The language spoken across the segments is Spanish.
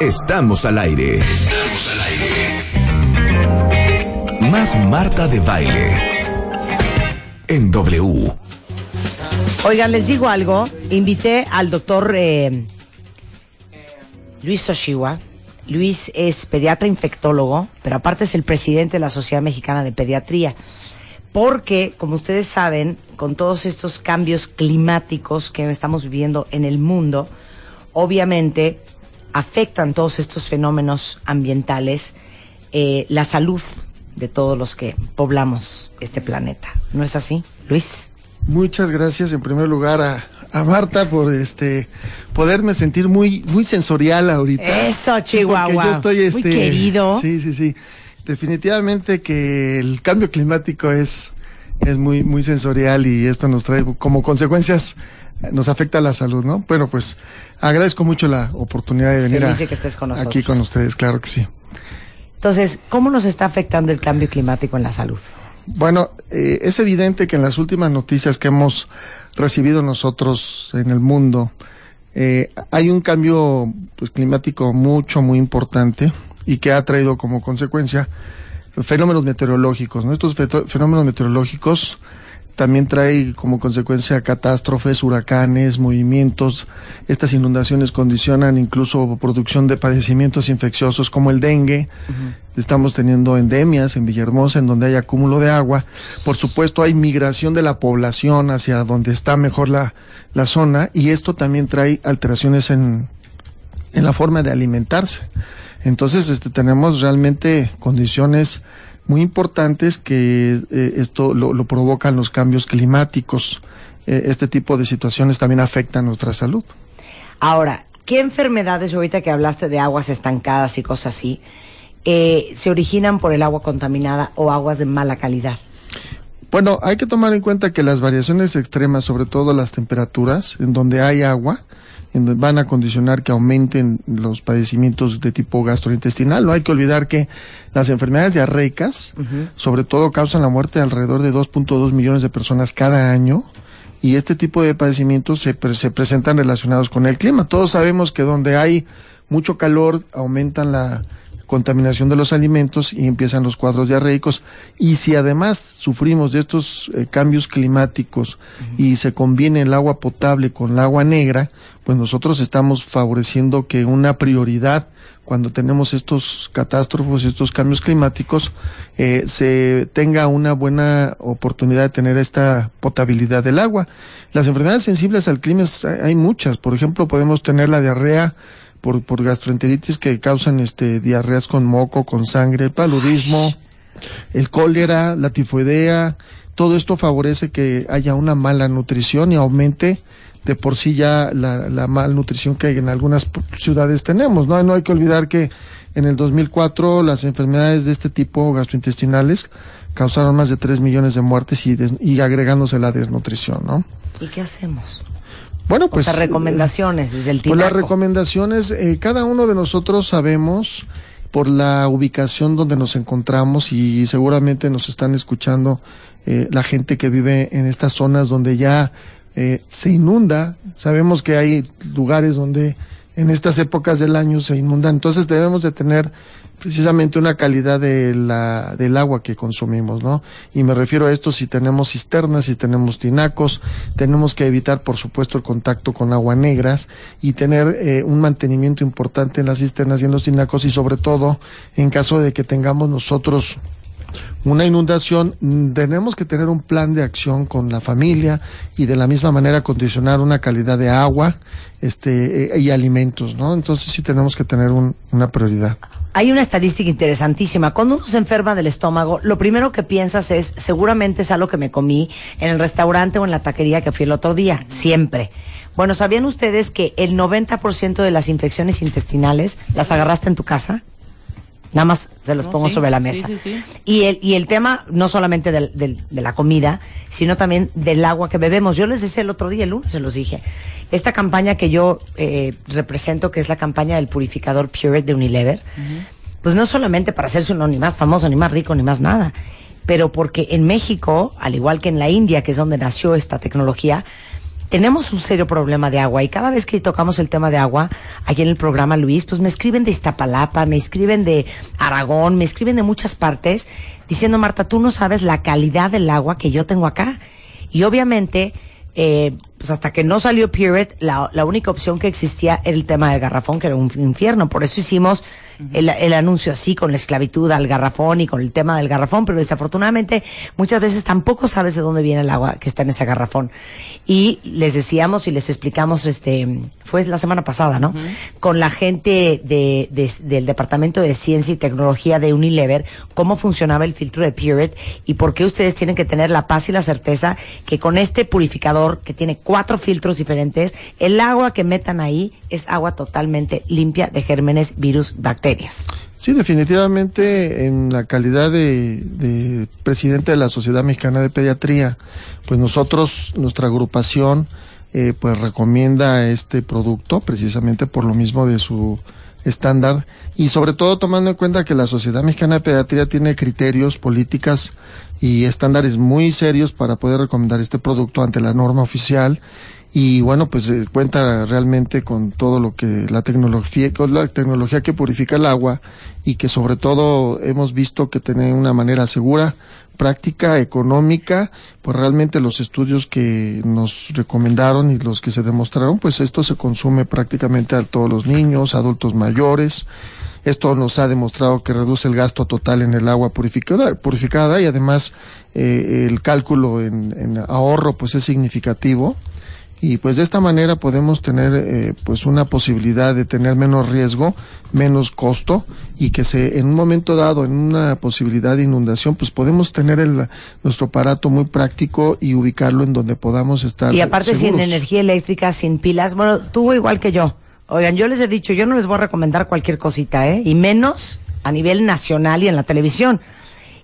Estamos al aire. Estamos al aire. Más Marta de baile. En W. Oigan, les digo algo. Invité al doctor eh, Luis Soshiwa. Luis es pediatra infectólogo, pero aparte es el presidente de la Sociedad Mexicana de Pediatría. Porque, como ustedes saben, con todos estos cambios climáticos que estamos viviendo en el mundo, obviamente afectan todos estos fenómenos ambientales eh, la salud de todos los que poblamos este planeta. ¿No es así, Luis? Muchas gracias en primer lugar a, a Marta por este poderme sentir muy muy sensorial ahorita. Eso, Chihuahua. yo estoy este muy querido. Sí, sí, sí. Definitivamente que el cambio climático es es muy muy sensorial y esto nos trae como consecuencias nos afecta la salud, ¿no? Bueno, pues agradezco mucho la oportunidad de venir Feliz de que estés con nosotros. aquí con ustedes, claro que sí. Entonces, ¿cómo nos está afectando el cambio climático en la salud? Bueno, eh, es evidente que en las últimas noticias que hemos recibido nosotros en el mundo, eh, hay un cambio pues, climático mucho, muy importante y que ha traído como consecuencia fenómenos meteorológicos. ¿no? Estos fenómenos meteorológicos también trae como consecuencia catástrofes, huracanes, movimientos. Estas inundaciones condicionan incluso producción de padecimientos infecciosos como el dengue. Estamos teniendo endemias en Villahermosa en donde hay acúmulo de agua. Por supuesto hay migración de la población hacia donde está mejor la, la zona y esto también trae alteraciones en, en la forma de alimentarse. Entonces, este, tenemos realmente condiciones muy importantes que eh, esto lo, lo provocan los cambios climáticos. Eh, este tipo de situaciones también afectan nuestra salud. Ahora, ¿qué enfermedades, ahorita que hablaste de aguas estancadas y cosas así, eh, se originan por el agua contaminada o aguas de mala calidad? Bueno, hay que tomar en cuenta que las variaciones extremas, sobre todo las temperaturas, en donde hay agua, van a condicionar que aumenten los padecimientos de tipo gastrointestinal. No hay que olvidar que las enfermedades diarreicas, sobre todo, causan la muerte de alrededor de 2.2 millones de personas cada año. Y este tipo de padecimientos se, pre- se presentan relacionados con el clima. Todos sabemos que donde hay mucho calor, aumentan la, contaminación de los alimentos y empiezan los cuadros diarreicos. Y si además sufrimos de estos eh, cambios climáticos y se conviene el agua potable con el agua negra, pues nosotros estamos favoreciendo que una prioridad cuando tenemos estos catástrofes, estos cambios climáticos, eh, se tenga una buena oportunidad de tener esta potabilidad del agua. Las enfermedades sensibles al clima hay muchas. Por ejemplo, podemos tener la diarrea por, por gastroenteritis que causan este diarreas con moco, con sangre, el paludismo, el cólera, la tifoidea, todo esto favorece que haya una mala nutrición y aumente de por sí ya la, la malnutrición que en algunas ciudades tenemos, ¿no? No hay que olvidar que en el 2004 las enfermedades de este tipo gastrointestinales causaron más de 3 millones de muertes y, des- y agregándose la desnutrición, ¿no? ¿Y qué hacemos? Bueno, Pues, o sea, recomendaciones desde el Pues las recomendaciones, eh, cada uno de nosotros sabemos por la ubicación donde nos encontramos y seguramente nos están escuchando eh, la gente que vive en estas zonas donde ya eh, se inunda. Sabemos que hay lugares donde en estas épocas del año se inundan. Entonces debemos de tener precisamente una calidad de la, del agua que consumimos, ¿no? Y me refiero a esto si tenemos cisternas, si tenemos tinacos, tenemos que evitar, por supuesto, el contacto con agua negras y tener eh, un mantenimiento importante en las cisternas y en los tinacos y sobre todo en caso de que tengamos nosotros una inundación, mm, tenemos que tener un plan de acción con la familia y de la misma manera condicionar una calidad de agua este, eh, y alimentos, ¿no? Entonces sí tenemos que tener un- una prioridad. Hay una estadística interesantísima. Cuando uno se enferma del estómago, lo primero que piensas es, seguramente es algo que me comí en el restaurante o en la taquería que fui el otro día. Siempre. Bueno, ¿sabían ustedes que el 90% de las infecciones intestinales las agarraste en tu casa? Nada más se los No, pongo sí, sobre la mesa. sí, sí. Y, el, y el tema, no solamente del- del- de la comida, sino también del agua que bebemos. Yo les decía el otro día, el lunes se los dije. Esta campaña que yo eh, represento, que es la campaña del purificador Pureit de Unilever, pues no solamente para hacerse uno ni más famoso, ni más rico, ni más nada, pero porque en México, al igual que en la India, que es donde nació esta tecnología, tenemos un serio problema de agua y cada vez que tocamos el tema de agua aquí en el programa Luis, pues me escriben de Iztapalapa, me escriben de Aragón, me escriben de muchas partes diciendo Marta, tú no sabes la calidad del agua que yo tengo acá. Y obviamente, eh, pues hasta que no salió Pureit, la, la única opción que existía era el tema del garrafón, que era un infierno. Por eso hicimos el, el anuncio así, con la esclavitud al garrafón y con el tema del garrafón, pero desafortunadamente muchas veces tampoco sabes de dónde viene el agua que está en ese garrafón. Y les decíamos y les explicamos, este, fue la semana pasada, ¿no? Con la gente de, de- del Departamento de Ciencia y Tecnología de Unilever, cómo funcionaba el filtro de Pureit y por qué ustedes tienen que tener la paz y la certeza que con este purificador, que tiene cuatro filtros diferentes, el agua que metan ahí es agua totalmente limpia de gérmenes, virus, bacterias. Sí, definitivamente en la calidad de, de presidente de la Sociedad Mexicana de Pediatría, pues nosotros, nuestra agrupación, eh, pues recomienda este producto precisamente por lo mismo de su estándar y sobre todo tomando en cuenta que la Sociedad Mexicana de Pediatría tiene criterios, políticas y estándares muy serios para poder recomendar este producto ante la norma oficial y bueno pues eh, cuenta realmente con todo lo que la tecnología con la tecnología que purifica el agua y que sobre todo hemos visto que tiene una manera segura práctica económica. Pues realmente los estudios que nos recomendaron y los que se demostraron pues esto se consume prácticamente a todos los niños adultos mayores. Esto nos ha demostrado que reduce el gasto total en el agua purificada, purificada y además eh, el cálculo en, en ahorro pues es significativo y pues de esta manera podemos tener eh, pues una posibilidad de tener menos riesgo, menos costo y que se en un momento dado en una posibilidad de inundación pues podemos tener el, nuestro aparato muy práctico y ubicarlo en donde podamos estar Y aparte sin energía eléctrica, sin pilas. Bueno, tú igual que yo. Oigan, yo les he dicho, yo no les voy a recomendar cualquier cosita, ¿eh? Y menos a nivel nacional y en la televisión.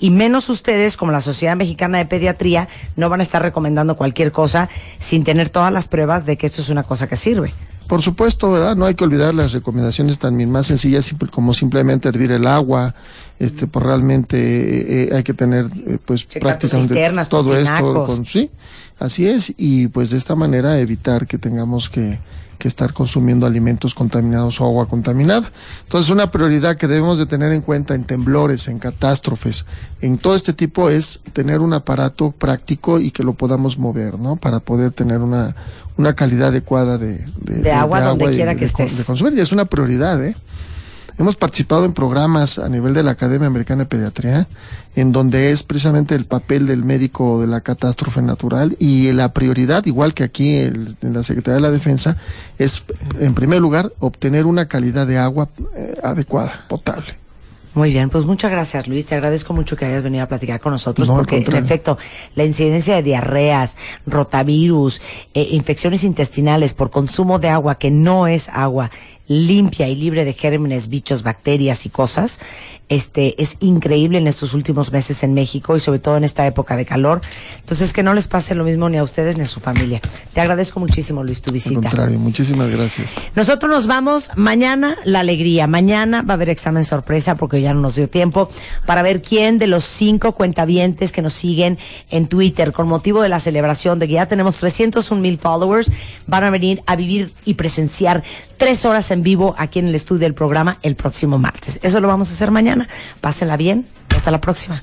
Y menos ustedes, como la Sociedad Mexicana de Pediatría, no van a estar recomendando cualquier cosa sin tener todas las pruebas de que esto es una cosa que sirve. Por supuesto, ¿verdad? No hay que olvidar las recomendaciones también más sencillas como simplemente hervir el agua, este, pues realmente eh, eh, hay que tener eh, pues Checar tus prácticamente todo esto, con- sí, así es y pues de esta manera evitar que tengamos que, que estar consumiendo alimentos contaminados o agua contaminada. Entonces una prioridad que debemos de tener en cuenta en temblores, en catástrofes, en todo este tipo es tener un aparato práctico y que lo podamos mover, ¿no? Para poder tener una, una calidad adecuada de, De agua donde quiera de- que de estés. de consumir y es una prioridad, ¿eh? Hemos participado en programas a nivel de la Academia Americana de Pediatría, en donde es precisamente el papel del médico de la catástrofe natural y la prioridad, igual que aquí el- en la Secretaría de la Defensa, es en primer lugar obtener una calidad de agua eh, adecuada, potable. Muy bien, pues muchas gracias Luis, te agradezco mucho que hayas venido a platicar con nosotros No, porque en efecto la incidencia de diarreas, rotavirus, eh, infecciones intestinales por consumo de agua que no es agua limpia y libre de gérmenes, bichos, bacterias y cosas, este es increíble en estos últimos meses en México y sobre todo en esta época de calor. Entonces que no les pase lo mismo ni a ustedes ni a su familia. Te agradezco muchísimo Luis tu Al visita. contrario, muchísimas gracias. Nosotros nos vamos mañana, la alegría. Mañana va a haber examen sorpresa porque ya no nos dio tiempo para ver quién de los cinco cuentavientes que nos siguen en Twitter con motivo de la celebración de que ya tenemos 301 mil followers van a venir a vivir y presenciar tres horas en vivo aquí en el estudio del programa el próximo martes. Eso lo vamos a hacer mañana. Pásenla bien hasta la próxima.